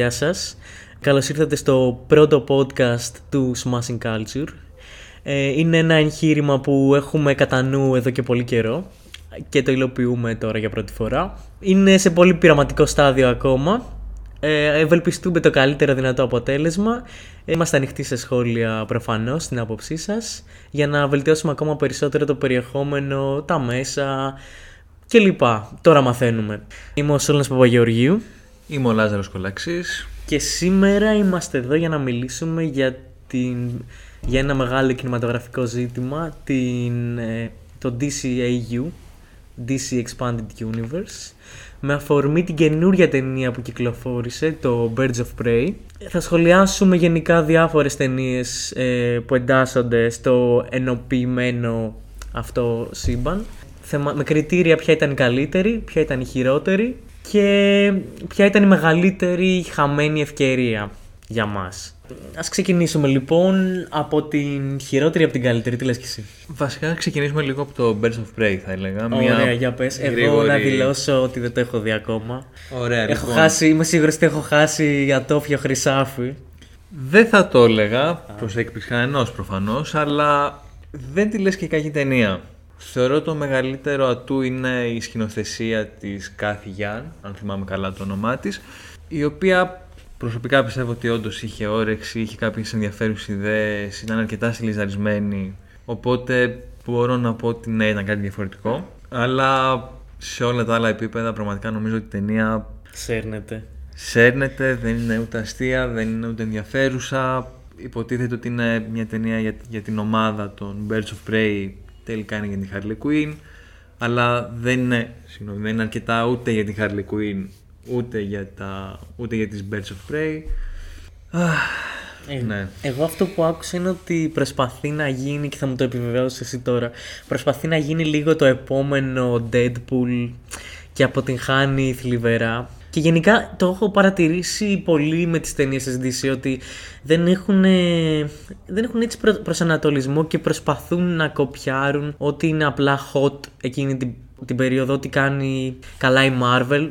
γεια σας. Καλώς ήρθατε στο πρώτο podcast του Smashing Culture. Ε, είναι ένα εγχείρημα που έχουμε κατά νου εδώ και πολύ καιρό και το υλοποιούμε τώρα για πρώτη φορά. Είναι σε πολύ πειραματικό στάδιο ακόμα. Ε, ευελπιστούμε το καλύτερο δυνατό αποτέλεσμα. Είμαστε ανοιχτοί σε σχόλια προφανώς στην άποψή σας για να βελτιώσουμε ακόμα περισσότερο το περιεχόμενο, τα μέσα κλπ. Τώρα μαθαίνουμε. Είμαι ο Σόλνας Παπαγεωργίου. Είμαι ο Λάζαρος Κολαξής. Και σήμερα είμαστε εδώ για να μιλήσουμε για, την, για ένα μεγάλο κινηματογραφικό ζήτημα, την, ε, το DCAU, DC Expanded Universe, με αφορμή την καινούρια ταινία που κυκλοφόρησε, το Birds of Prey. Θα σχολιάσουμε γενικά διάφορες ταινίες ε, που εντάσσονται στο ενοποιημένο αυτό σύμπαν, με κριτήρια ποια ήταν η καλύτερη, ποια ήταν η χειρότερη και ποια ήταν η μεγαλύτερη χαμένη ευκαιρία για μας; Ας ξεκινήσουμε λοιπόν από την χειρότερη από την καλύτερη, τι λες και εσύ; Βασικά να ξεκινήσουμε λίγο από το Birds of Prey θα έλεγα. Ωραία, Μια για πες. Γρήγορη... Εγώ να δηλώσω ότι δεν το έχω δει ακόμα. Ωραία, έχω λοιπόν. χάσει, είμαι σίγουρος ότι έχω χάσει ατόφιο χρυσάφι. Δεν θα το έλεγα προς έκπληξη κανενός προφανώς, αλλά δεν τη λες και κακή ταινία. Θεωρώ το μεγαλύτερο ατού είναι η σκηνοθεσία της Κάθη Γιάν, αν θυμάμαι καλά το όνομά της, η οποία προσωπικά πιστεύω ότι όντως είχε όρεξη, είχε κάποιες ενδιαφέρουσες ιδέες, ήταν αρκετά στυλιζαρισμένη, οπότε μπορώ να πω ότι ναι, ήταν κάτι διαφορετικό. Αλλά σε όλα τα άλλα επίπεδα πραγματικά νομίζω ότι η ταινία... Σέρνεται. Σέρνεται, δεν είναι ούτε αστεία, δεν είναι ούτε ενδιαφέρουσα. Υποτίθεται ότι είναι μια ταινία για, για την ομάδα των Birds of Prey τελικά είναι για την Harley Quinn αλλά δεν είναι, συγγνώμη, δεν είναι αρκετά ούτε για την Harley Quinn ούτε για, τα, ούτε για τις Birds of Prey ε, ναι. Εγώ αυτό που άκουσα είναι ότι προσπαθεί να γίνει και θα μου το επιβεβαιώσεις εσύ τώρα προσπαθεί να γίνει λίγο το επόμενο Deadpool και αποτυγχάνει θλιβερά και γενικά το έχω παρατηρήσει πολύ με τις ταινίες της DC ότι δεν έχουν, δεν έχουν έτσι προ, προσανατολισμό και προσπαθούν να κοπιάρουν ότι είναι απλά hot εκείνη την, την περίοδο, ότι κάνει καλά η Marvel.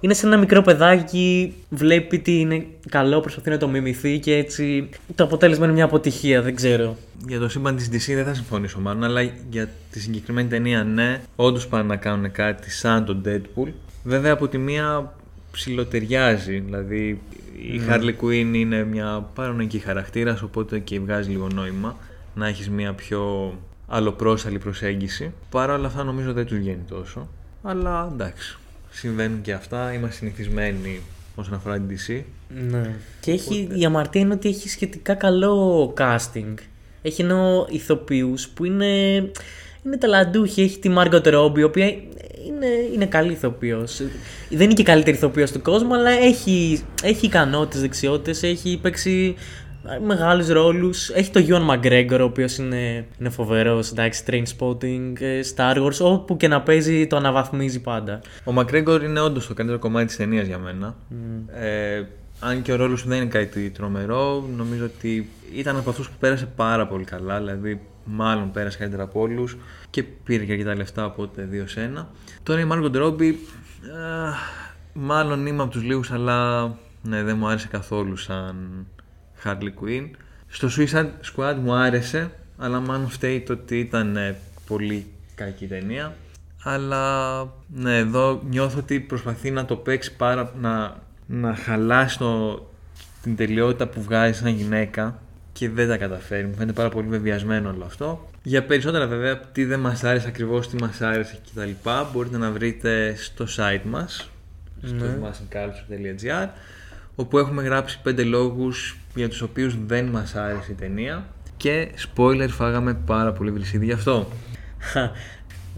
Είναι σαν ένα μικρό παιδάκι, βλέπει τι είναι καλό, προσπαθεί να το μιμηθεί και έτσι το αποτέλεσμα είναι μια αποτυχία, δεν ξέρω. Για το σύμπαν της DC δεν θα συμφωνήσω μάλλον, αλλά για τη συγκεκριμένη ταινία ναι, όντως πάνε να κάνουν κάτι σαν τον Deadpool. Βέβαια από τη μία ψιλοτεριάζει. Δηλαδή η mm. Harley Quinn είναι μια παρονική χαρακτήρας, οπότε και βγάζει λίγο νόημα να έχεις μια πιο αλλοπρόσαλη προσέγγιση. Παρά όλα αυτά νομίζω δεν τους βγαίνει τόσο. Αλλά εντάξει, συμβαίνουν και αυτά. Είμαστε συνηθισμένοι όσον αφορά την DC. Ναι. Και έχει, η αμαρτία είναι ότι έχει σχετικά καλό casting. Έχει ενώ ηθοποιούς που είναι, είναι ταλαντούχοι. Έχει τη Margot Robbie, η οποία είναι, είναι καλή ηθοποιός. Δεν είναι και καλύτερη ηθοποιός του κόσμου, αλλά έχει, έχει ικανότητες, δεξιότητες, έχει παίξει μεγάλους ρόλους. Έχει το Ewan McGregor, ο οποίος είναι, είναι φοβερός. Εντάξει, train spotting, ε, Star Wars, όπου και να παίζει το αναβαθμίζει πάντα. Ο McGregor είναι όντως το καλύτερο κομμάτι της ταινίας για μένα. Mm. Ε, αν και ο ρόλος του δεν είναι κάτι τρομερό, νομίζω ότι ήταν από αυτούς που πέρασε πάρα πολύ καλά. Δηλαδή, μάλλον πέρασε καλύτερα από όλους και πήρε και αρκετά λεφτά, οπότε 2 σε 1. Τώρα η Margot Robbie, μάλλον είμαι από τους λίγους, αλλά ναι, δεν μου άρεσε καθόλου σαν Harley Quinn. Στο Suicide Squad μου άρεσε, αλλά μάλλον φταίει το ότι ήταν ε, πολύ κακή ταινία. Αλλά ναι, εδώ νιώθω ότι προσπαθεί να το παίξει πάρα, να, να χαλάσει το, την τελειότητα που βγάζει σαν γυναίκα και δεν τα καταφέρει. Μου φαίνεται πάρα πολύ βεβαιασμένο όλο αυτό. Για περισσότερα βέβαια τι δεν μας άρεσε ακριβώς, τι μας άρεσε κτλ. Μπορείτε να βρείτε στο site μας, στο ναι. όπου έχουμε γράψει 5 λόγους για τους οποίους δεν μας άρεσε η ταινία και spoiler φάγαμε πάρα πολύ βρυσίδι γι' αυτό.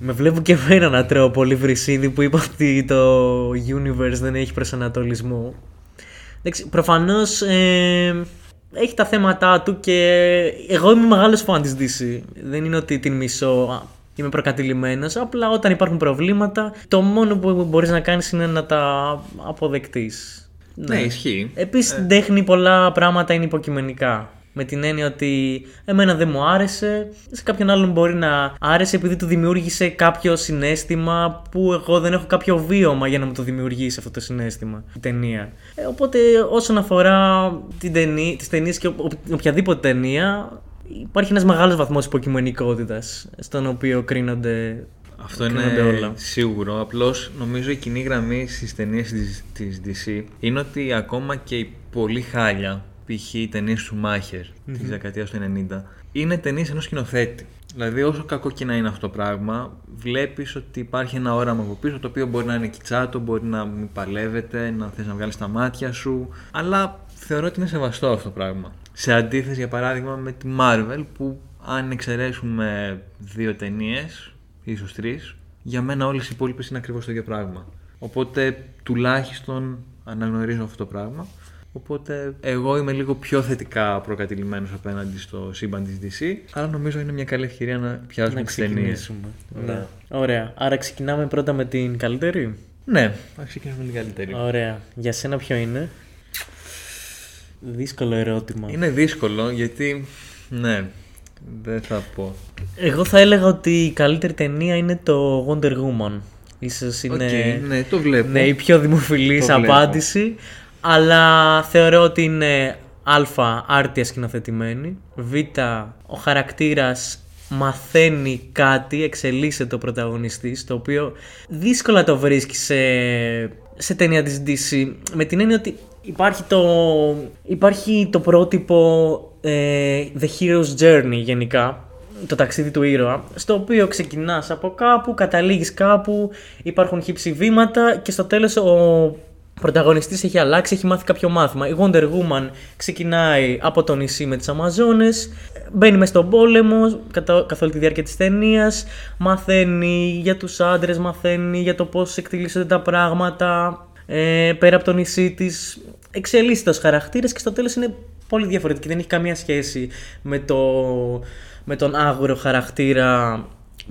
Με βλέπω και εμένα να τρώω πολύ βρυσίδι που είπα ότι το universe δεν έχει προσανατολισμό. Εντάξει, προφανώς ε, έχει τα θέματα του και εγώ είμαι μεγάλος φαν της DC. Δεν είναι ότι την μισώ, είμαι προκατηλημένος. Απλά όταν υπάρχουν προβλήματα, το μόνο που μπορείς να κάνεις είναι να τα αποδεκτείς. Ναι, ναι ισχύει. Επίσης στην ε. τέχνη πολλά πράγματα είναι υποκειμενικά. Με την έννοια ότι εμένα δεν μου άρεσε, σε κάποιον άλλον μπορεί να άρεσε επειδή του δημιούργησε κάποιο συνέστημα που εγώ δεν έχω κάποιο βίωμα για να μου το δημιουργήσει αυτό το συνέστημα, η ταινία. Ε, οπότε όσον αφορά την ταινία, τις ταινίες και οποιαδήποτε ταινία, υπάρχει ένας μεγάλος βαθμός υποκειμενικότητας στον οποίο κρίνονται αυτό είναι όλα. σίγουρο. Απλώς νομίζω η κοινή γραμμή στις ταινίες της DC είναι ότι ακόμα και οι πολύ χάλια, π.χ. οι ταινίε του Μάχερ mm-hmm. τη δεκαετίας του 90, είναι ταινίε ενό σκηνοθέτη. Δηλαδή, όσο κακό και να είναι αυτό το πράγμα, βλέπεις ότι υπάρχει ένα όραμα από πίσω το οποίο μπορεί να είναι κυτσάτο, μπορεί να μην παλεύεται, να θες να βγάλεις τα μάτια σου. Αλλά θεωρώ ότι είναι σεβαστό αυτό το πράγμα. Σε αντίθεση, για παράδειγμα, με τη Marvel, που αν εξαιρέσουμε δύο ταινίες, ίσως τρεις, για μένα όλες οι υπόλοιπες είναι ακριβώς το ίδιο πράγμα. Οπότε τουλάχιστον αναγνωρίζω αυτό το πράγμα. Οπότε εγώ είμαι λίγο πιο θετικά προκατηλημένος απέναντι στο σύμπαν της DC. Αλλά νομίζω είναι μια καλή ευκαιρία να πιάσουμε τις ταινίες. Ναι. Ωραία. Άρα ξεκινάμε πρώτα με την καλύτερη; Ναι, θα ξεκινήσουμε με την καλύτερη. Ωραία. Για σένα ποιο είναι; Δύσκολο ερώτημα. Είναι δύσκολο γιατί. Ναι, δεν θα πω. Εγώ θα έλεγα ότι η καλύτερη ταινία είναι το Wonder Woman. Ίσως είναι okay, ναι, το βλέπω. Ναι, η πιο δημοφιλής απάντηση. Αλλά θεωρώ ότι είναι α, άρτια σκηνοθετημένη. Β, ο χαρακτήρας μαθαίνει κάτι, εξελίσσεται ο πρωταγωνιστής, το οποίο δύσκολα το βρίσκει σε, σε ταινία της DC. Με την έννοια ότι υπάρχει το, υπάρχει το πρότυπο ε, The Hero's Journey γενικά, το ταξίδι του ήρωα, στο οποίο ξεκινάς από κάπου, καταλήγεις κάπου, υπάρχουν χύψη βήματα και στο τέλος ο πρωταγωνιστής έχει αλλάξει, έχει μάθει κάποιο μάθημα. Η Wonder Woman ξεκινάει από το νησί με τις Αμαζόνες, μπαίνει μέσα στον πόλεμο καθ' όλη τη διάρκεια της ταινίας, μαθαίνει για τους άντρες, μαθαίνει για το πώς εκτελήσονται τα πράγματα, ε, πέρα από το νησί της, εξελίσσεται ως χαρακτήρας και στο τέλος είναι πολύ διαφορετική. Δεν έχει καμία σχέση με, το, με τον άγουρο χαρακτήρα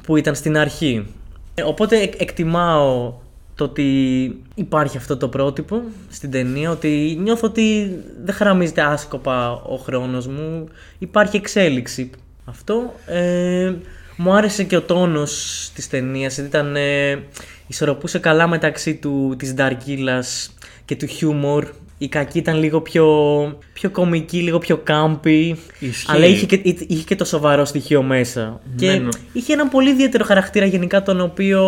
που ήταν στην αρχή. Ε, οπότε εκτιμάω το ότι υπάρχει αυτό το πρότυπο στην ταινία, ότι νιώθω ότι δεν χαραμίζεται άσκοπα ο χρόνος μου, υπάρχει εξέλιξη. Αυτό. Ε, μου άρεσε και ο τόνος της ταινίας, ήταν, ε, ισορροπούσε καλά μεταξύ του, της Νταρκίλας και του χιούμορ η κακή ήταν λίγο πιο, πιο κομική, λίγο πιο κάμπι. Αλλά είχε και, είχε και το σοβαρό στοιχείο μέσα. και ναι, ναι. είχε ένα πολύ ιδιαίτερο χαρακτήρα γενικά τον οποίο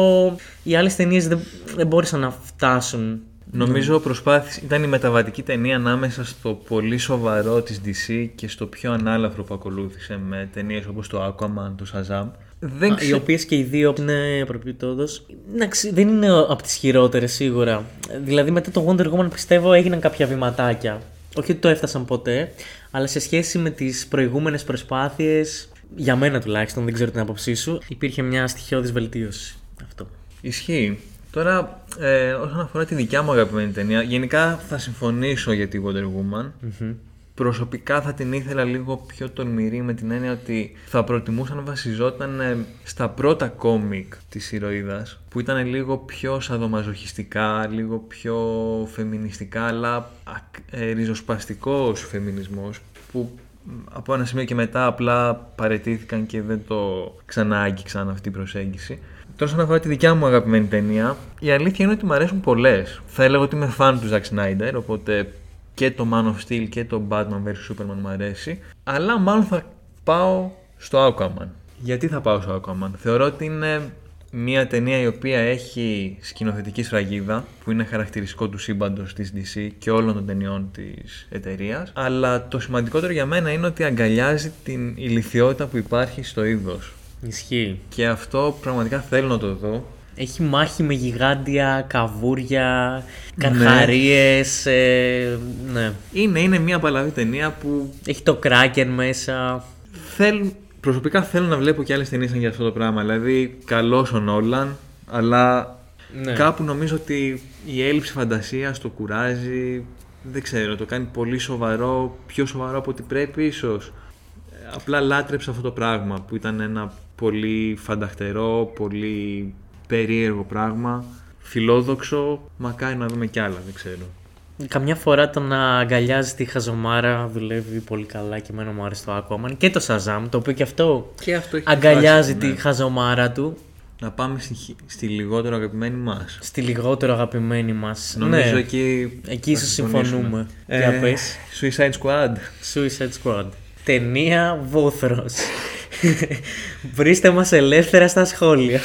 οι άλλες ταινίες δεν, δεν μπόρεσαν να φτάσουν. Νομίζω προσπάθησε, ήταν η μεταβατική ταινία ανάμεσα στο πολύ σοβαρό της DC και στο πιο ανάλαφρο που ακολούθησε με ταινίες όπως το Aquaman, το Shazam. Δεν ξε... Οι οποίες και οι δύο είναι προπιτόδο. Δεν είναι από τις χειρότερες σίγουρα. Δηλαδή μετά το Wonder Woman πιστεύω έγιναν κάποια βηματάκια. Όχι ότι το έφτασαν ποτέ, αλλά σε σχέση με τις προηγούμενες προσπάθειες, για μένα τουλάχιστον, δεν ξέρω την άποψή σου, υπήρχε μια στοιχειώδης βελτίωση. Αυτό. Ισχύει. Τώρα, ε, όσον αφορά τη δικιά μου αγαπημένη ταινία, γενικά θα συμφωνήσω για τη Wonder Woman. mm Προσωπικά θα την ήθελα λίγο πιο τολμηρή με την έννοια ότι θα προτιμούσα να βασιζόταν ε, στα πρώτα κόμικ της ηρωίδας που ήταν λίγο πιο σαδομαζοχιστικά, λίγο πιο φεμινιστικά αλλά ε, ριζοσπαστικός φεμινισμός που από ένα σημείο και μετά απλά παρετήθηκαν και δεν το ξανά άγγιξαν αυτή η προσέγγιση. Τώρα, όσον αφορά τη δικιά μου αγαπημένη ταινία, η αλήθεια είναι ότι μου αρέσουν πολλές. Θα έλεγα ότι είμαι φαν του Zack Snyder, οπότε και το Man of Steel και το Batman vs Superman μου αρέσει. Αλλά μάλλον θα πάω στο Aquaman. Γιατί θα πάω στο Aquaman; Θεωρώ ότι είναι μια ταινία η οποία έχει σκηνοθετική σφραγίδα που είναι χαρακτηριστικό του σύμπαντος της DC και όλων των ταινιών της εταιρείας. αλλά το σημαντικότερο για μένα είναι ότι αγκαλιάζει την ηλικιότητα που υπάρχει στο είδος. Ισχύει. Και αυτό πραγματικά θέλω να το δω έχει μάχη με γιγάντια, καβούρια, καρχαρίες, ναι. Ε, ναι. Είναι, είναι μια παλαβή ταινία που... Έχει το κράκερ μέσα. Θέλ, προσωπικά θέλω να βλέπω και άλλες ταινίες για αυτό το πράγμα. Δηλαδή, καλός ο Νόλαν, αλλά ναι. κάπου νομίζω ότι η έλλειψη φαντασίας το κουράζει. Δεν ξέρω, το κάνει πολύ σοβαρό, πιο σοβαρό από ό,τι πρέπει ίσως. Απλά λάτρεψα αυτό το πράγμα που ήταν ένα πολύ φανταχτερό, πολύ περίεργο πράγμα, φιλόδοξο, μακάρι να δούμε κι άλλα, δεν ξέρω. Καμιά φορά το να αγκαλιάζει τη χαζομάρα δουλεύει πολύ καλά και εμένα μου άρεσε το Aquaman. Και το Shazam, το οποίο και αυτό Και αυτό έχει αγκαλιάζει φτάσει, ναι. τη χαζομάρα του Να πάμε στη, χ- στη λιγότερο αγαπημένη μας. στη λιγότερο αγαπημένη μας. Νομίζω ναι, εκεί. εκεί θα ίσως συμφωνήσουμε. συμφωνούμε. Ε, Για πες. Suicide Squad. Suicide Squad. Ταινία βόθρος. Βρίστε μας ελεύθερα στα σχόλια.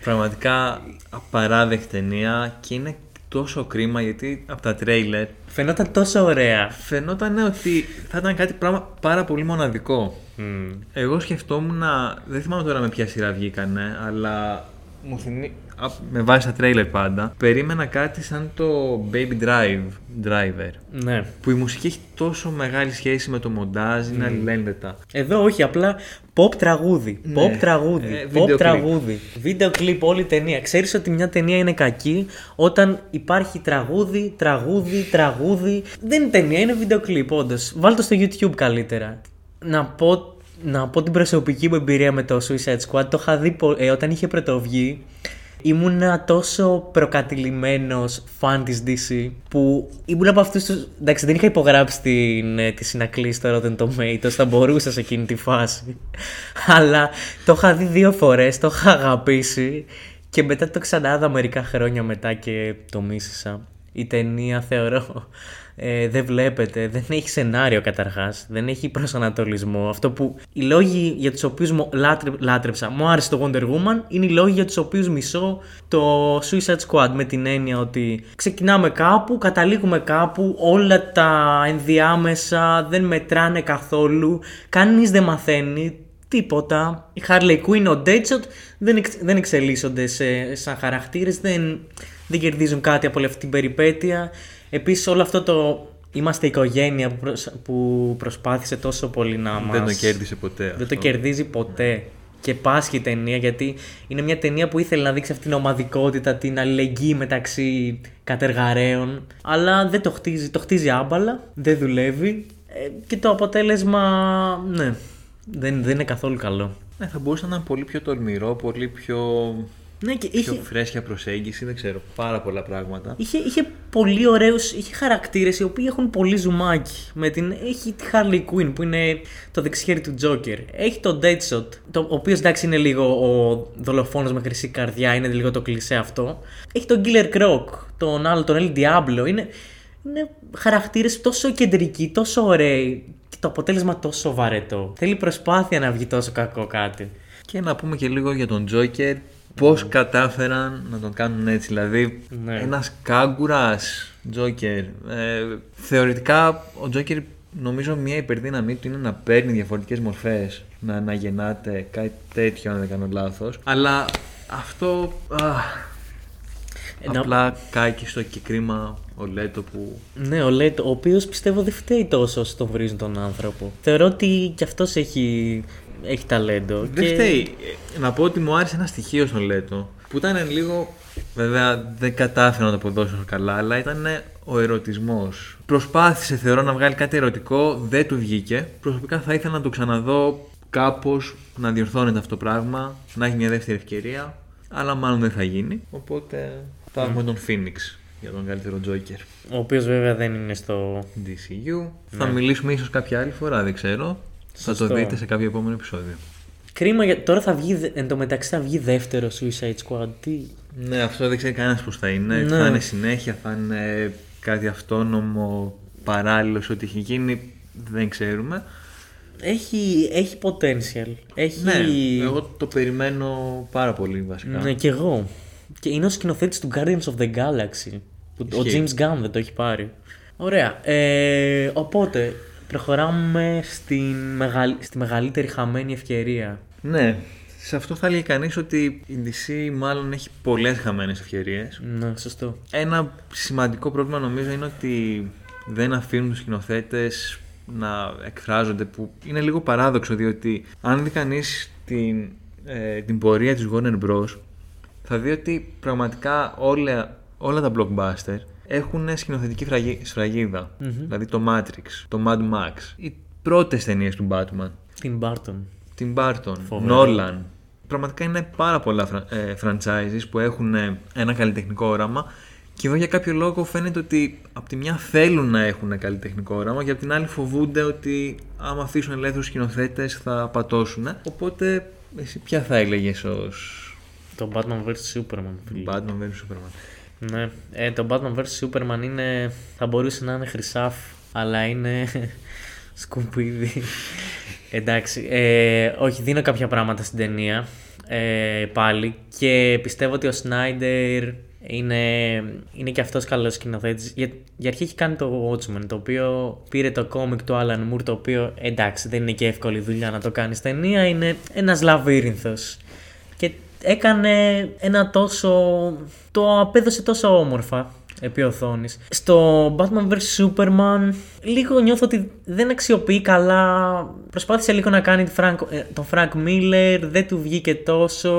Πραγματικά απαράδεκτη ταινία και είναι τόσο κρίμα γιατί από τα τρέιλερ Φαινόταν τόσο ωραία. φαινόταν ότι θα ήταν κάτι πράγμα πάρα πολύ μοναδικό. Μμμ. Εγώ σκεφτόμουν να. Δεν θυμάμαι τώρα με ποια σειρά βγήκανε, αλλά μου θυμί... α, με βάση τα τρέιλερ πάντα. Περίμενα κάτι σαν το Baby Drive, Driver. Ναι. Που η μουσική έχει τόσο μεγάλη σχέση με το μοντάζ, είναι αλληλένδετα. Εδώ όχι, απλά pop τραγούδι. Ναι. Pop τραγούδι. Ε, pop βίντεο κλιπ. τραγούδι. Βίντεο κλιπ όλη ταινία. Ξέρεις ότι μια ταινία είναι κακή όταν υπάρχει τραγούδι, τραγούδι, τραγούδι. Δεν είναι ταινία, είναι βίντεο κλιπ, όντως. Βάλτε το στο YouTube καλύτερα. Να πω, να πω την προσωπική μου εμπειρία με το Suicide Squad. Το είχα δει πο- ε, όταν είχε πρωτοβγεί. Ήμουνα τόσο προκατηλημένος φαν της DC που ήμουν από αυτούς τους... Εντάξει, δεν είχα υπογράψει την, ε, τη συνακλή στο Rotten Tomatoes, θα μπορούσα σε εκείνη τη φάση. Αλλά το είχα δει δύο φορές, το είχα αγαπήσει και μετά το ξανάδα μερικά χρόνια μετά και το μίσησα. Η ταινία θεωρώ ε, δεν βλέπετε, δεν έχει σενάριο καταρχάς, δεν έχει προσανατολισμό. Αυτό που οι λόγοι για τους οποίους μου λάτρε, λάτρεψα, μου άρεσε το Wonder Woman, είναι οι λόγοι για τους οποίους μισώ το Suicide Squad με την έννοια ότι ξεκινάμε κάπου, καταλήγουμε κάπου, όλα τα ενδιάμεσα δεν μετράνε καθόλου, κανείς δεν μαθαίνει, τίποτα. Η Harley Quinn, ο Deadshot δεν, εξ- δεν εξελίσσονται σε, σαν χαρακτήρες, δεν, δεν κερδίζουν κάτι από όλη αυτή την περιπέτεια. Επίσης όλο αυτό το είμαστε οικογένεια που, προσ- που προσπάθησε τόσο πολύ να μας... Δεν το κέρδισε ποτέ. Δεν το αυτό. κερδίζει ποτέ. Και πάσχει η ταινία γιατί είναι μια ταινία που ήθελε να δείξει αυτή την ομαδικότητα, την αλληλεγγύη μεταξύ κατεργαρέων. Αλλά δεν το χτίζει. Το χτίζει άμπαλα, δεν δουλεύει. Ε, και το αποτέλεσμα, ναι, δεν, δεν είναι καθόλου καλό. Ναι, θα μπορούσε να είναι πολύ πιο τολμηρό, πολύ πιο, Ναι, και πιο είχε, φρέσκια προσέγγιση, δεν ξέρω. Πάρα πολλά πράγματα. είχε, είχε πολύ ωραίους, είχε χαρακτήρες οι οποίοι έχουν πολύ ζουμάκι. Με την, έχει τη Harley Quinn που είναι το δεξιχέρι του Joker. Έχει τον Deadshot, το, ο οποίος εντάξει είναι λίγο ο δολοφόνος με χρυσή καρδιά, είναι λίγο το κλισέ αυτό. Έχει τον Killer Croc, τον άλλο, τον El Diablo. Είναι, είναι χαρακτήρες τόσο κεντρικοί, τόσο ωραίοι και το αποτέλεσμα τόσο βαρετό. Θέλει προσπάθεια να βγει τόσο κακό κάτι. Και να πούμε και λίγο για τον Joker. Πώς κατάφεραν να τον κάνουν έτσι. Δηλαδή, Ναι. ένας κάγκουρας Joker. Ε, θεωρητικά, ο Joker νομίζω μια υπερδύναμή του είναι να παίρνει διαφορετικές μορφές να αναγεννάται, κάτι τέτοιο αν δεν κάνω λάθος. Αλλά αυτό α, Ε, να- απλά κάκι στο και κρίμα ο Λέτο που Ναι, ο Λέτο, ο οποίος πιστεύω δεν φταίει τόσο όσοι τον βρίζουν τον άνθρωπο. Θεωρώ ότι κι αυτός έχει, έχει ταλέντο. Δεν και... φταίει. Ε, Να πω ότι μου άρεσε ένα στοιχείο στον Λέτο που ήταν λίγο. Βέβαια δεν κατάφερα να το αποδώσω καλά, αλλά ήταν ο ερωτισμός. Προσπάθησε θεωρώ να βγάλει κάτι ερωτικό, δεν του βγήκε. Προσωπικά θα ήθελα να το ξαναδώ κάπως να διορθώνεται αυτό το πράγμα, να έχει μια δεύτερη ευκαιρία. Αλλά μάλλον δεν θα γίνει. Οπότε θα έχουμε τον Phoenix για τον καλύτερο Joker. Ο οποίος βέβαια δεν είναι στο. DCU. Θα μιλήσουμε ίσως κάποια άλλη φορά, δεν ξέρω. Θα Σωστό. το δείτε σε κάποιο επόμενο επεισόδιο. Κρίμα, για... τώρα θα βγει, εν τω μεταξύ θα βγει δεύτερο Suicide Squad. Τι... Ναι, αυτό δεν ξέρει κανένας πώς θα είναι. Ναι. Θα είναι συνέχεια, θα είναι κάτι αυτόνομο, παράλληλο σε ό,τι έχει γίνει. Δεν ξέρουμε. Έχει, έχει potential. Έχει... Ναι, εγώ το περιμένω πάρα πολύ βασικά. Ναι, κι εγώ. Και είναι ο σκηνοθέτης του Guardians of the Galaxy. Που ο Ισχύει. James Gunn δεν το έχει πάρει. Ωραία. Ε, οπότε, προχωράμε στην μεγαλ... στη μεγαλύτερη χαμένη ευκαιρία. Ναι, σε αυτό θα έλεγε κανείς ότι η DC μάλλον έχει πολλές χαμένες ευκαιρίες. Ναι, σωστό. Ένα σημαντικό πρόβλημα νομίζω είναι ότι δεν αφήνουν τους σκηνοθέτες να εκφράζονται που είναι λίγο παράδοξο διότι αν δει κανείς την, ε, την πορεία της Warner Bros θα δει ότι πραγματικά όλα, όλα τα blockbuster έχουν σκηνοθετική φραγί- σφραγίδα. Δηλαδή το Matrix, το Mad Max, οι πρώτες ταινίες του Batman, Την Barton. την Barton, Φοβερό. Nolan. Πραγματικά είναι πάρα πολλά φρα- ε, franchises που έχουν ε, ένα καλλιτεχνικό όραμα Και εδώ για κάποιο λόγο φαίνεται ότι από τη μια θέλουν να έχουν καλλιτεχνικό όραμα και από την άλλη φοβούνται ότι άμα αφήσουν ελεύθερους σκηνοθέτες θα πατώσουν. Οπότε εσύ ποια θα έλεγες ως. Το Batman vs Superman. φίλε. Batman vs Superman. Ναι, ε, το Batman vs Superman είναι, θα μπορούσε να είναι χρυσάφ, αλλά είναι σκουπίδι. Εντάξει, ε, όχι, δίνω κάποια πράγματα στην ταινία ε, πάλι και πιστεύω ότι ο Σνάιντερ είναι, είναι και αυτός καλός σκηνοθέτης. Για, για αρχή έχει κάνει το Watchmen, το οποίο πήρε το κόμικ του Alan Moore, το οποίο εντάξει δεν είναι και εύκολη δουλειά να το κάνεις ταινία, είναι ένας λαβύρινθος. Και έκανε ένα τόσο. το απέδωσε τόσο όμορφα επί οθόνης. Στο Batman vs Superman λίγο νιώθω ότι δεν αξιοποιεί καλά. Προσπάθησε λίγο να κάνει τον Frank, ε, τον Frank Miller, δεν του βγήκε τόσο.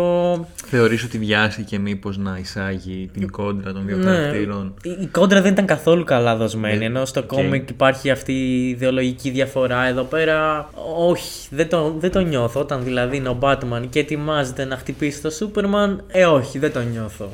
Θεωρείς ότι βιάστηκε μήπως να εισάγει την κόντρα των δύο Ναι, χαρακτήρων; η, η κόντρα δεν ήταν καθόλου καλά δοσμένη. Ναι, Ενώ στο οκ. κόμικ υπάρχει αυτή η ιδεολογική διαφορά. Εδώ πέρα, όχι, δεν το, δεν το νιώθω. Όταν δηλαδή είναι ο Batman και ετοιμάζεται να χτυπήσει το Superman, ε, όχι, δεν το νιώθω.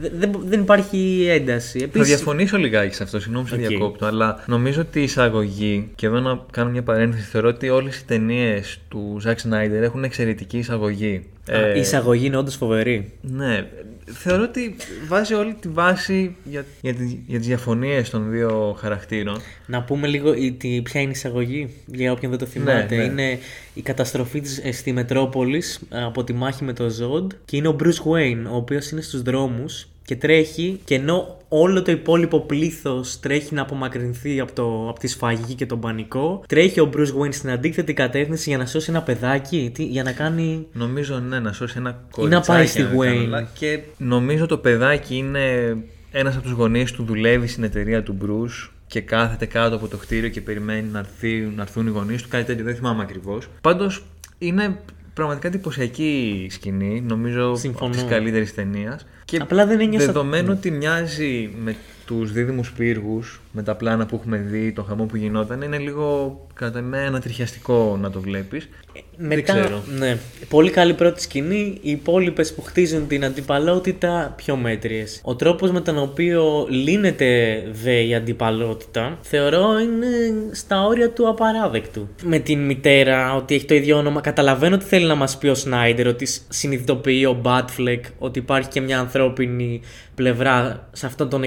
Δε- Δεν, δεν υπάρχει ένταση. Θα Επίσης, διαφωνήσω λιγάκι σε αυτό, συγγνώμη που σε Οκ. διακόπτω, αλλά νομίζω ότι η εισαγωγή, και εδώ να κάνω μια παρένθεση, θεωρώ ότι όλες οι ταινίες του Zack Snyder έχουν εξαιρετική εισαγωγή. Α, Ε, η εισαγωγή είναι όντως φοβερή. Ναι, θεωρώ ότι βάζει όλη τη βάση για, για, τις, για τις διαφωνίες των δύο χαρακτήρων. Να πούμε λίγο η- τι- ποια είναι η εισαγωγή για όποιον δεν το θυμάται. ναι. Είναι η καταστροφή της, ε, στη Μετρόπολης ε, από τη μάχη με το Zod και είναι ο Bruce Wayne, ο οποίος είναι στους δρόμους και τρέχει και ενώ όλο το υπόλοιπο πλήθος τρέχει να απομακρυνθεί από, το, από τη σφαγή και τον πανικό, τρέχει ο Bruce Wayne στην αντίθετη κατεύθυνση για να σώσει ένα παιδάκι, τι, για να κάνει... Νομίζω ναι, να σώσει ένα Ή να πάει στη κοριτσάκι, αν δεν κάνω Wayne. λάθος. Και νομίζω το παιδάκι είναι ένας από τους γονείς του, δουλεύει στην εταιρεία του Bruce και κάθεται κάτω από το κτίριο και περιμένει να, έρθει, να έρθουν οι γονείς του. Κάτι τέτοιο δεν θυμάμαι ακριβώς. Πάντως είναι πραγματικά εντυπωσιακή σκηνή, νομίζω Συμφωνώ. από τις καλύτερες ταινίας. Και Απλά δεν ένιωσα- δεδομένου ότι μοιάζει με τους δίδυμους πύργους, με τα πλάνα που έχουμε δει, το χαμό που γινόταν, είναι λίγο κατά με ανατριχιαστικό να το βλέπεις. Μετά, ξέρω. Ναι. Πολύ καλή πρώτη σκηνή. Οι υπόλοιπες που χτίζουν την αντιπαλότητα πιο μέτριες. Ο τρόπος με τον οποίο λύνεται δε η αντιπαλότητα θεωρώ είναι στα όρια του απαράδεκτου. Με την μητέρα ότι έχει το ίδιο όνομα. Καταλαβαίνω ότι θέλει να μας πει ο Σνάιντερ ότι συνειδητοποιεί ο Μπάτφλεκ ότι υπάρχει και μια ανθρώπινη πλευρά σε αυτόν τον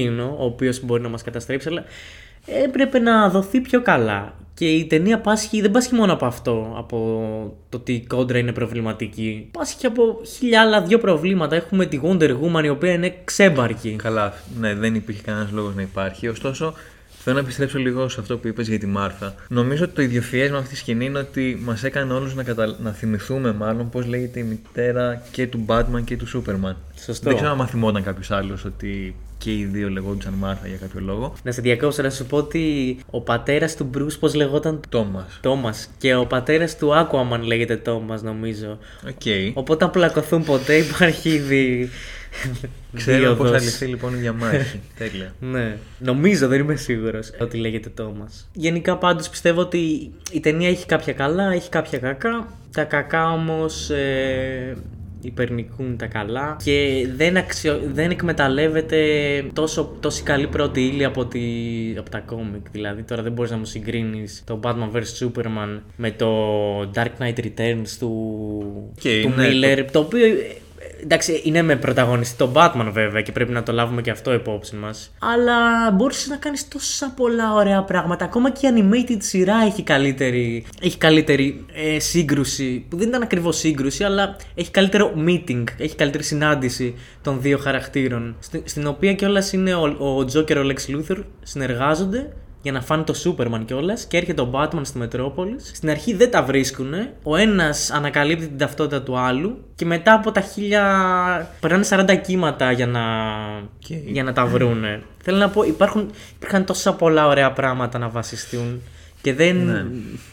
εξωγήινο, ο οποίος μπορεί να μας καταστρέψει, αλλά έπρεπε να δοθεί πιο καλά. Και η ταινία πάσχει, δεν πάσχει μόνο από αυτό, από το ότι η κόντρα είναι προβληματική. Πάσχει και από χίλια άλλα δύο προβλήματα. Έχουμε τη Wonder Woman η οποία είναι ξέμπαρκη. Καλά, ναι, δεν υπήρχε κανένας λόγος να υπάρχει. Ωστόσο, θέλω να επιστρέψω λίγο σε αυτό που είπες για τη Μάρθα. Νομίζω ότι το ιδιοφιέ με αυτή τη σκηνή είναι ότι μας έκανε όλους να, κατα... να θυμηθούμε, μάλλον, πώς λέγεται η μητέρα και του Batman και του Superman. Σωστό. Δεν ξέρω αν θυμόταν κάποιος άλλος ότι και οι δύο λεγόντουσαν Μάρθα για κάποιο λόγο. Να σε διακόψω να σου πω ότι ο πατέρας του Bruce πώς λεγόταν; Τόμας. Τόμας. Και ο πατέρας του Aquaman λέγεται Τόμας, νομίζω. Οκ. Οπότε αν πλακωθούν ποτέ υπάρχει ήδη. Ξέρω πώς θα δίοδος. λυθεί λοιπόν η διαμάχη. Τέλεια. Ναι. Νομίζω, δεν είμαι σίγουρος ότι λέγεται Τόμας. Γενικά πάντως πιστεύω ότι η ταινία έχει κάποια καλά, έχει κάποια κακά. Τα κακά όμως ε, υπερνικούν τα καλά και δεν, αξιο... δεν εκμεταλλεύεται τόσο, τόση καλή πρώτη ύλη από, τη... από τα κόμικ. Δηλαδή τώρα δεν μπορείς να μου συγκρίνεις το Batman vs Superman με το Dark Knight Returns του, Και του ναι, Miller, το οποίο ε, Εντάξει, είναι με πρωταγωνιστή τον Batman βέβαια και πρέπει να το λάβουμε και αυτό υπόψη μας. Αλλά μπορούσες να κάνεις τόσα πολλά ωραία πράγματα. Ακόμα και η animated σειρά έχει καλύτερη, έχει καλύτερη ε, σύγκρουση. Που δεν ήταν ακριβώς σύγκρουση, αλλά έχει καλύτερο meeting, έχει καλύτερη συνάντηση των δύο χαρακτήρων. Στη- στην οποία κιόλας είναι ο, ο Joker και ο Lex Luthor συνεργάζονται για να φάνε το Superman κιόλας και έρχεται ο Batman στη Μετρόπολης. Στην αρχή δεν τα βρίσκουν. Ο ένας ανακαλύπτει την ταυτότητα του άλλου και μετά από τα χίλια. περνάνε 40 κύματα για να, Οκ. για να τα βρούνε. Θέλω να πω, υπάρχουν, υπήρχαν τόσα πολλά ωραία πράγματα να βασιστούν και δεν Ναι.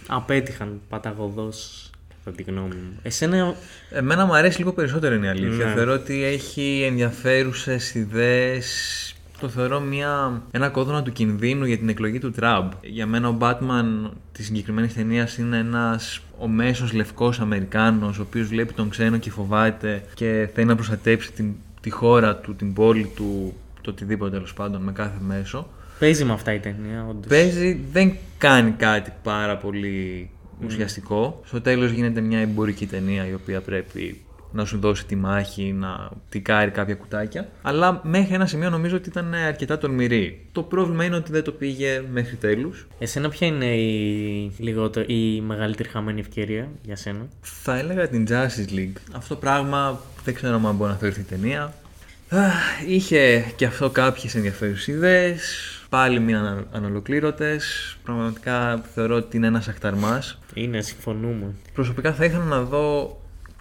απέτυχαν παταγωδώς. Κατά τη γνώμη μου. Εσένα. Εμένα μου αρέσει λίγο περισσότερο είναι η αλήθεια. Ναι. Θεωρώ ότι έχει ενδιαφέρουσες ιδέες. Το θεωρώ μια, ένα κόδωνα του κινδύνου για την εκλογή του Τραμπ. Για μένα ο Batman της συγκεκριμένης ταινίας είναι ένας ο μέσος λευκός Αμερικάνος, ο οποίος βλέπει τον ξένο και φοβάται και θέλει να προστατέψει την, τη χώρα του, την πόλη του, το οτιδήποτε τέλος πάντων με κάθε μέσο. Παίζει με αυτά η ταινία, όντως. Παίζει, δεν κάνει κάτι πάρα πολύ ουσιαστικό. Στο τέλος γίνεται μια εμπορική ταινία η οποία πρέπει να σου δώσει τη μάχη, να τικάρει κάποια κουτάκια. Αλλά μέχρι ένα σημείο νομίζω ότι ήταν αρκετά τολμηρή. Το πρόβλημα είναι ότι δεν το πήγε μέχρι τέλους. Εσένα ποια είναι η, λιγότερο, η μεγαλύτερη χαμένη ευκαιρία για σένα; Θα έλεγα την Justice League. Αυτό το πράγμα δεν ξέρω αν μπορεί να θεωρηθεί ταινία. Αχ, Είχε και αυτό κάποιες ενδιαφέρουσες ιδέες. Πάλι μείναν ανολοκλήρωτες. Πραγματικά θεωρώ ότι είναι ένας αχταρμάς. Είναι, συμφωνούμε. Προσωπικά θα ήθελα να δω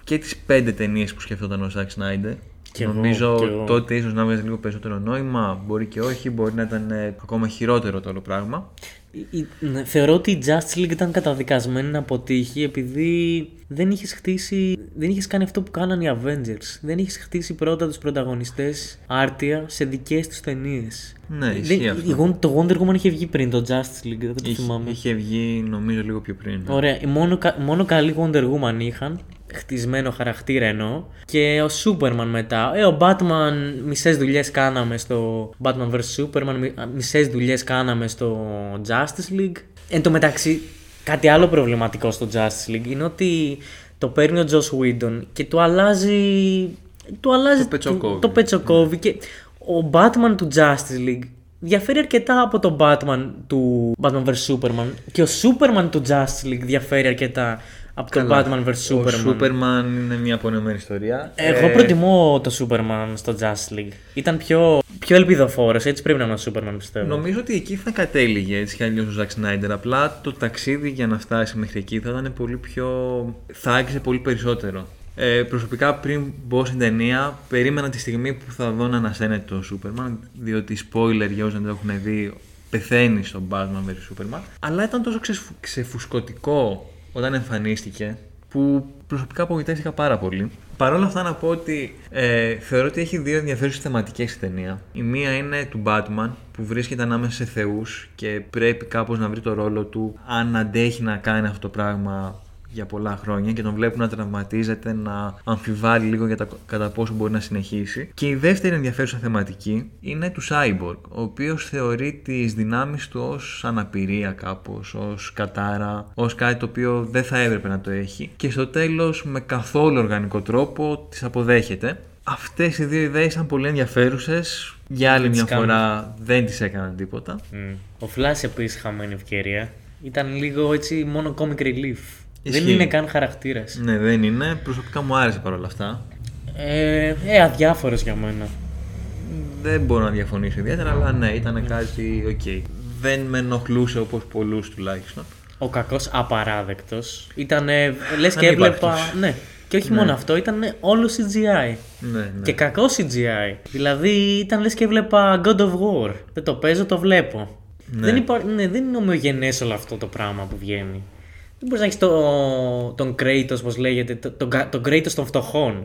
και τις πέντε ταινίες που σκεφτόταν ο Ζακ Σνάιντερ. Κι εγώ, Νομίζω κι εγώ. τότε ίσως να βγάζει λίγο περισσότερο νόημα, μπορεί και όχι, μπορεί να ήταν ε, ακόμα χειρότερο το όλο πράγμα. Η- η- ναι, Θεωρώ ότι η Justice League ήταν καταδικασμένη να αποτύχει επειδή δεν είχες χτίσει, δεν είχες κάνει αυτό που κάνανε οι Avengers. Δεν είχες χτίσει πρώτα τους πρωταγωνιστές άρτια σε δικές τους ταινίες. Ναι, Δεν- ισχύει αυτό. η Won- Το Wonder Woman είχε βγει πριν το Justice League, δεν το Είχε, θυμάμαι. είχε βγει νομίζω λίγο πιο πριν. ναι. Ωραία, μόνο, κα- μόνο καλή Wonder Woman είχαν. Χτισμένο χαρακτήρα εννοώ. Και ο Superman μετά. Ε, ο Batman μισές δουλειές κάναμε στο Batman vs Superman, μισές δουλειές κάναμε στο Justice League. Εν τω μεταξύ, κάτι άλλο προβληματικό στο Justice League είναι ότι το παίρνει ο Joss Whedon και του αλλάζει. Του αλλάζει Το πετσοκόβει. το πετσοκόβει και ο Batman του Justice League διαφέρει αρκετά από τον Batman του Batman vs Superman και ο Superman του Justice League διαφέρει αρκετά από τον Καλά. Batman vs Ο Superman. Superman είναι μια απονεωμένη ιστορία. Εγώ Ε, προτιμώ το Superman στο Justice League. Ήταν πιο, πιο ελπιδοφόρος, έτσι πρέπει να είναι ο Superman πιστεύω. Νομίζω ότι εκεί θα κατέληγε έτσι κι αλλιώς ο Ζακ Σνάιντερ. Απλά το ταξίδι για να φτάσει μέχρι εκεί θα ήταν πολύ πιο. θα άξιζε πολύ περισσότερο. Ε, προσωπικά πριν μπω στην ταινία, περίμενα τη στιγμή που θα δω να ανασένεται το Superman, διότι spoiler για όσους δεν το έχουν δει, πεθαίνει στον Batman vs Superman. Αλλά ήταν τόσο ξεφου- ξεφουσκωτικό όταν εμφανίστηκε, που προσωπικά απογοητεύτηκα πάρα πολύ. Παρ' όλα αυτά να πω ότι ε, θεωρώ ότι έχει δύο ενδιαφέρουσες θεματικές η ταινία. Η μία είναι του Batman που βρίσκεται ανάμεσα σε θεούς και πρέπει κάπως να βρει το ρόλο του αν αντέχει να κάνει αυτό το πράγμα για πολλά χρόνια και τον βλέπουν να τραυματίζεται, να αμφιβάλλει λίγο για τα, κατά πόσο μπορεί να συνεχίσει. Και η δεύτερη ενδιαφέρουσα θεματική είναι του Cyborg, ο οποίος θεωρεί τις δυνάμεις του ως αναπηρία κάπως, ως κατάρα, ως κάτι το οποίο δεν θα έπρεπε να το έχει και στο τέλος με καθόλου οργανικό τρόπο τις αποδέχεται. Αυτές οι δύο ιδέες ήταν πολύ ενδιαφέρουσες. Για άλλη τις μια κάνουν. φορά δεν τις έκαναν τίποτα. Μμ. Ο Flash επίσης χαμένη ευκαιρία. Ήταν λίγο έτσι μόνο comic relief. Δεν Ισχύει. είναι καν χαρακτήρας. Ναι, δεν είναι. Προσωπικά μου άρεσε παρόλα αυτά. Ε, ε, αδιάφορος για μένα. Δεν μπορώ να διαφωνήσω ιδιαίτερα, αλλά ναι, ήταν κάτι οκ. Δεν με ενοχλούσε όπως πολλούς τουλάχιστον. Ο κακός απαράδεκτος. Ήταν λες και Ανύπαρκτος. έβλεπα... Ναι. Και όχι μόνο αυτό, ήταν όλο CGI. Ναι, ναι. Και κακό CGI. Δηλαδή ήταν λες και έβλεπα God of War. Δεν το παίζω, το βλέπω. Ναι. Δεν, υπά... ναι, δεν είναι ομοιογενές όλο αυτό το πράγμα που βγαίνει. Δεν μπορείς να έχεις το... τον Kratos, όπως λέγεται, το- τον, κα- τον Kratos των φτωχών.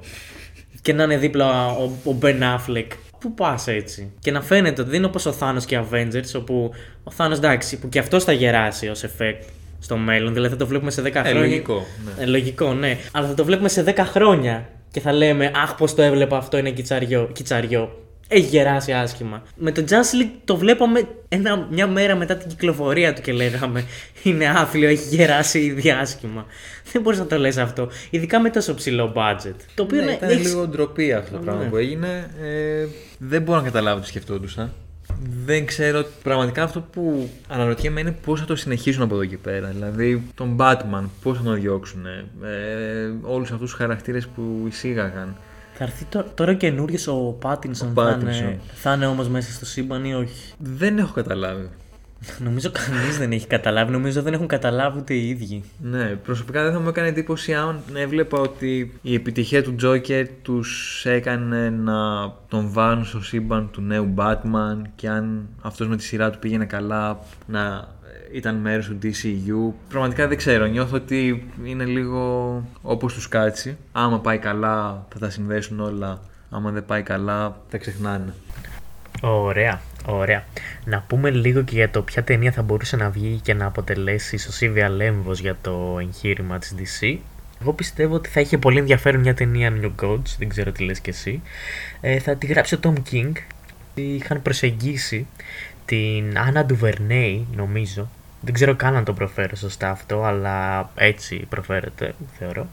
και να είναι δίπλα ο, ο Ben Affleck. Πού πας έτσι; Και να φαίνεται ότι δεν είναι όπως ο Thanos και οι Avengers, όπου ο Thanos εντάξει, που και αυτός θα γεράσει ως effect στο μέλλον. Δηλαδή θα το βλέπουμε σε 10 χρόνια. λογικό, ναι. Ε, λογικό, ναι. Αλλά θα το βλέπουμε σε 10 χρόνια και θα λέμε Αχ, πώς το έβλεπα αυτό, είναι κιτσαριό. κιτσαριό. Έχει γεράσει άσχημα. Με το Justice League το βλέπαμε ένα, μια μέρα μετά την κυκλοφορία του και λέγαμε Είναι άθλιο, έχει γεράσει ήδη άσχημα. Δεν μπορείς να το λες αυτό. Ειδικά με τόσο ψηλό budget. Το οποίο Ναι, είναι- ήταν έχεις- λίγο ντροπή αυτό το πράγμα Ναι. που έγινε. Ε, δεν μπορώ να καταλάβω τι σκεφτόντουσαν. Δεν ξέρω. Πραγματικά αυτό που αναρωτιέμαι είναι πώς θα το συνεχίσουν από εδώ και πέρα. Δηλαδή τον Batman, πώς θα τον διώξουν. Ε, Όλους αυτούς τους χαρακτήρες που εισήγαγαν. Θα έρθει τω- τώρα καινούριο ο Πάτινσον. Ο Θα Pattinson. είναι, θα είναι όμως μέσα στο σύμπαν ή όχι; Δεν έχω καταλάβει. Νομίζω κανείς δεν έχει καταλάβει. Νομίζω δεν έχουν καταλάβει ούτε οι ίδιοι. Ναι, προσωπικά δεν θα μου έκανε εντύπωση αν έβλεπα ότι η επιτυχία του Joker τους έκανε να τον βάλουν στο σύμπαν του νέου Batman και αν αυτός με τη σειρά του πήγαινε καλά να ήταν μέρος του DCU. Πραγματικά δεν ξέρω, νιώθω ότι είναι λίγο όπως τους κάτσει. Άμα πάει καλά θα τα συνδέσουν όλα, άμα δεν πάει καλά τα ξεχνάνε. Ωραία, ωραία. Να πούμε λίγο και για το ποια ταινία θα μπορούσε να βγει και να αποτελέσει ισοσύβια λέμβος για το εγχείρημα της DC. Εγώ πιστεύω ότι θα είχε πολύ ενδιαφέρον μια ταινία New Gods, δεν ξέρω τι λες και εσύ. Ε, θα τη γράψει ο Tom King είχαν προσεγγίσει την Άννα Ντουβερνέη, νομίζω. Δεν ξέρω καν αν το προφέρω σωστά αυτό, αλλά έτσι προφέρεται, θεωρώ.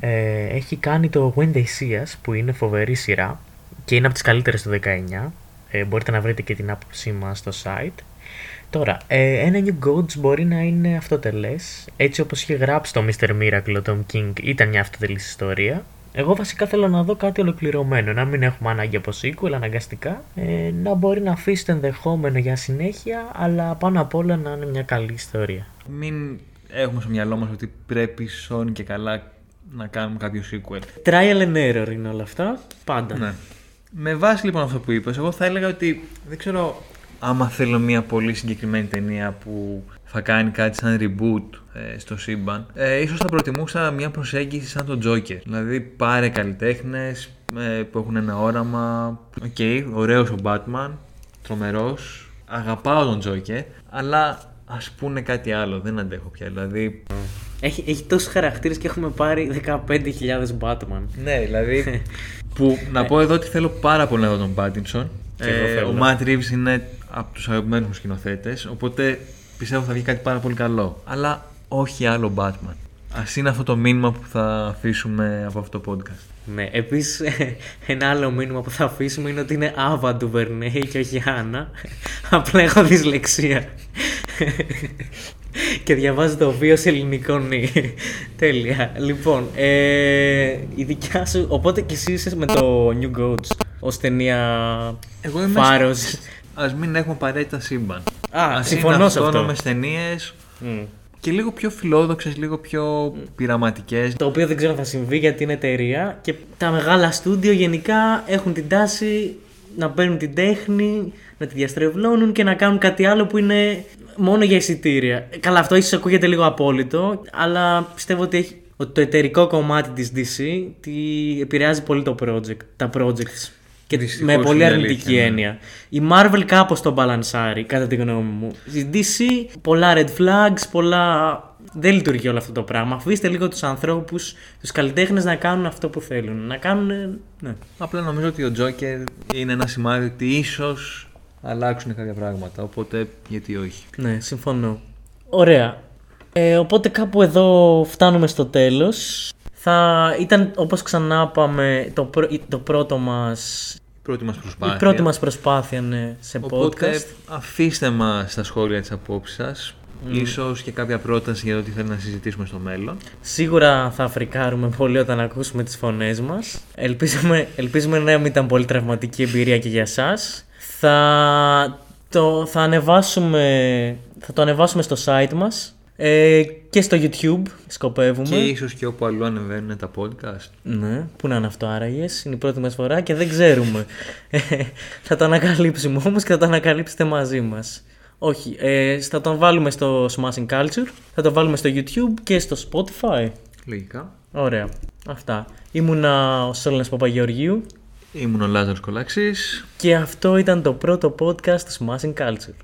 Ε, έχει κάνει το When They See Us, που είναι φοβερή σειρά και είναι από τις καλύτερες του 19. Ε, μπορείτε να βρείτε και την άποψή μας στο site. Τώρα, ε, ένα New Gods μπορεί να είναι αυτοτελές. Έτσι όπως είχε γράψει το Mr. Miracle ο Tom King, ήταν μια αυτοτελής ιστορία. Εγώ βασικά θέλω να δω κάτι ολοκληρωμένο, να μην έχουμε ανάγκη από sequel αναγκαστικά, ε, να μπορεί να αφήσει το ενδεχόμενο για συνέχεια, αλλά πάνω απ' όλα να είναι μια καλή ιστορία. Μην έχουμε στο μυαλό μας ότι πρέπει Sony και καλά να κάνουμε κάποιο sequel. Trial and error είναι όλα αυτά, πάντα. Ναι. Με βάση λοιπόν αυτό που είπες, εγώ θα έλεγα ότι δεν ξέρω άμα θέλω μια πολύ συγκεκριμένη ταινία που θα κάνει κάτι σαν reboot ε, στο σύμπαν, ε, ίσως θα προτιμούσα μια προσέγγιση σαν τον Joker. Δηλαδή πάρε καλλιτέχνες ε, που έχουν ένα όραμα. OK, okay, ωραίος ο Batman, τρομερός, αγαπάω τον Joker, αλλά ας πούνε κάτι άλλο, δεν αντέχω πια. Δηλαδή έχει, έχει τόσους χαρακτήρες και έχουμε πάρει 15.000 Batman. Ναι, δηλαδή. που να πω εδώ ότι θέλω πάρα πολύ να δω τον Πάτινσον. Ε, ο Matt Reeves είναι από τους αγαπημένους μου σκηνοθέτες, οπότε πιστεύω θα βγει κάτι πάρα πολύ καλό. Αλλά όχι άλλο Batman. Α είναι αυτό το μήνυμα που θα αφήσουμε από αυτό το podcast. Ναι, επίσης ένα άλλο μήνυμα που θα αφήσουμε είναι ότι είναι Άβα του Βερνέη και όχι Άννα. Απλά έχω δυσλεξία. και διαβάζω το βίο σε ελληνικό νη. Τέλεια. Λοιπόν, ε, η δικιά σου. Οπότε και εσύ είσαι με το New Goats ως ταινία Εγώ είμαι φάρος. Α μην έχουμε απαραίτητα σύμπαν. Α, Ας συμφωνώ είναι σε αυτό. αυτόνομες ταινίες και λίγο πιο φιλόδοξες, λίγο πιο πειραματικές. Το οποίο δεν ξέρω αν θα συμβεί γιατί είναι εταιρεία και τα μεγάλα στούντιο γενικά έχουν την τάση να παίρνουν την τέχνη, να τη διαστρεβλώνουν και να κάνουν κάτι άλλο που είναι μόνο για εισιτήρια. Καλά, αυτό ίσως ακούγεται λίγο απόλυτο, αλλά πιστεύω ότι, έχει, ότι το εταιρικό κομμάτι της DC τη επηρεάζει πολύ το project, τα projects. Και Δυστυχώς με πολύ είναι αρνητική αλήθεια, ναι. έννοια. Η Marvel κάπως το μπαλανσάρει, κατά τη γνώμη μου. Η DC, πολλά red flags, πολλά... Δεν λειτουργεί όλο αυτό το πράγμα. Αφήστε λίγο τους ανθρώπους, τους καλλιτέχνες να κάνουν αυτό που θέλουν. Να κάνουν... Ναι. Απλά νομίζω ότι ο Τζόκερ είναι ένα σημάδι ότι ίσως αλλάξουν κάποια πράγματα, οπότε γιατί όχι. Ναι, συμφωνώ. Ωραία. Ε, οπότε κάπου εδώ φτάνουμε στο τέλος. Θα ήταν, όπως ξανά είπαμε, το, πρω- το πρώτο μας, Η πρώτη μας η προσπάθεια. πρώτη μας προσπάθεια ναι, σε Οπότε podcast. αφήστε μας στα σχόλια τις απόψεις σας. Ίσως και κάποια πρόταση για το τι θέλει να συζητήσουμε στο μέλλον. Σίγουρα θα φρικάρουμε πολύ όταν ακούσουμε τις φωνές μας. Ελπίζουμε, ελπίζουμε να μην ήταν πολύ τραυματική εμπειρία και για σας. Θα το, θα ανεβάσουμε, θα το ανεβάσουμε στο site μας ε, και στο YouTube σκοπεύουμε. Και ίσως και όπου αλλού ανεβαίνουν τα podcast. Ναι, πού να είναι αυτό άραγες. Είναι η πρώτη μας φορά και δεν ξέρουμε. Ε, θα το ανακαλύψουμε όμως και θα το ανακαλύψετε μαζί μας. Όχι, ε, θα τον βάλουμε στο Smashing Culture, θα το βάλουμε στο YouTube και στο Spotify. Λογικά. Ωραία. Αυτά. Ήμουνα ο Σόλωνας Παπαγεωργίου Ήμουν ο Λάζαρος Κολάξης. και αυτό ήταν το πρώτο podcast του Smashing Culture.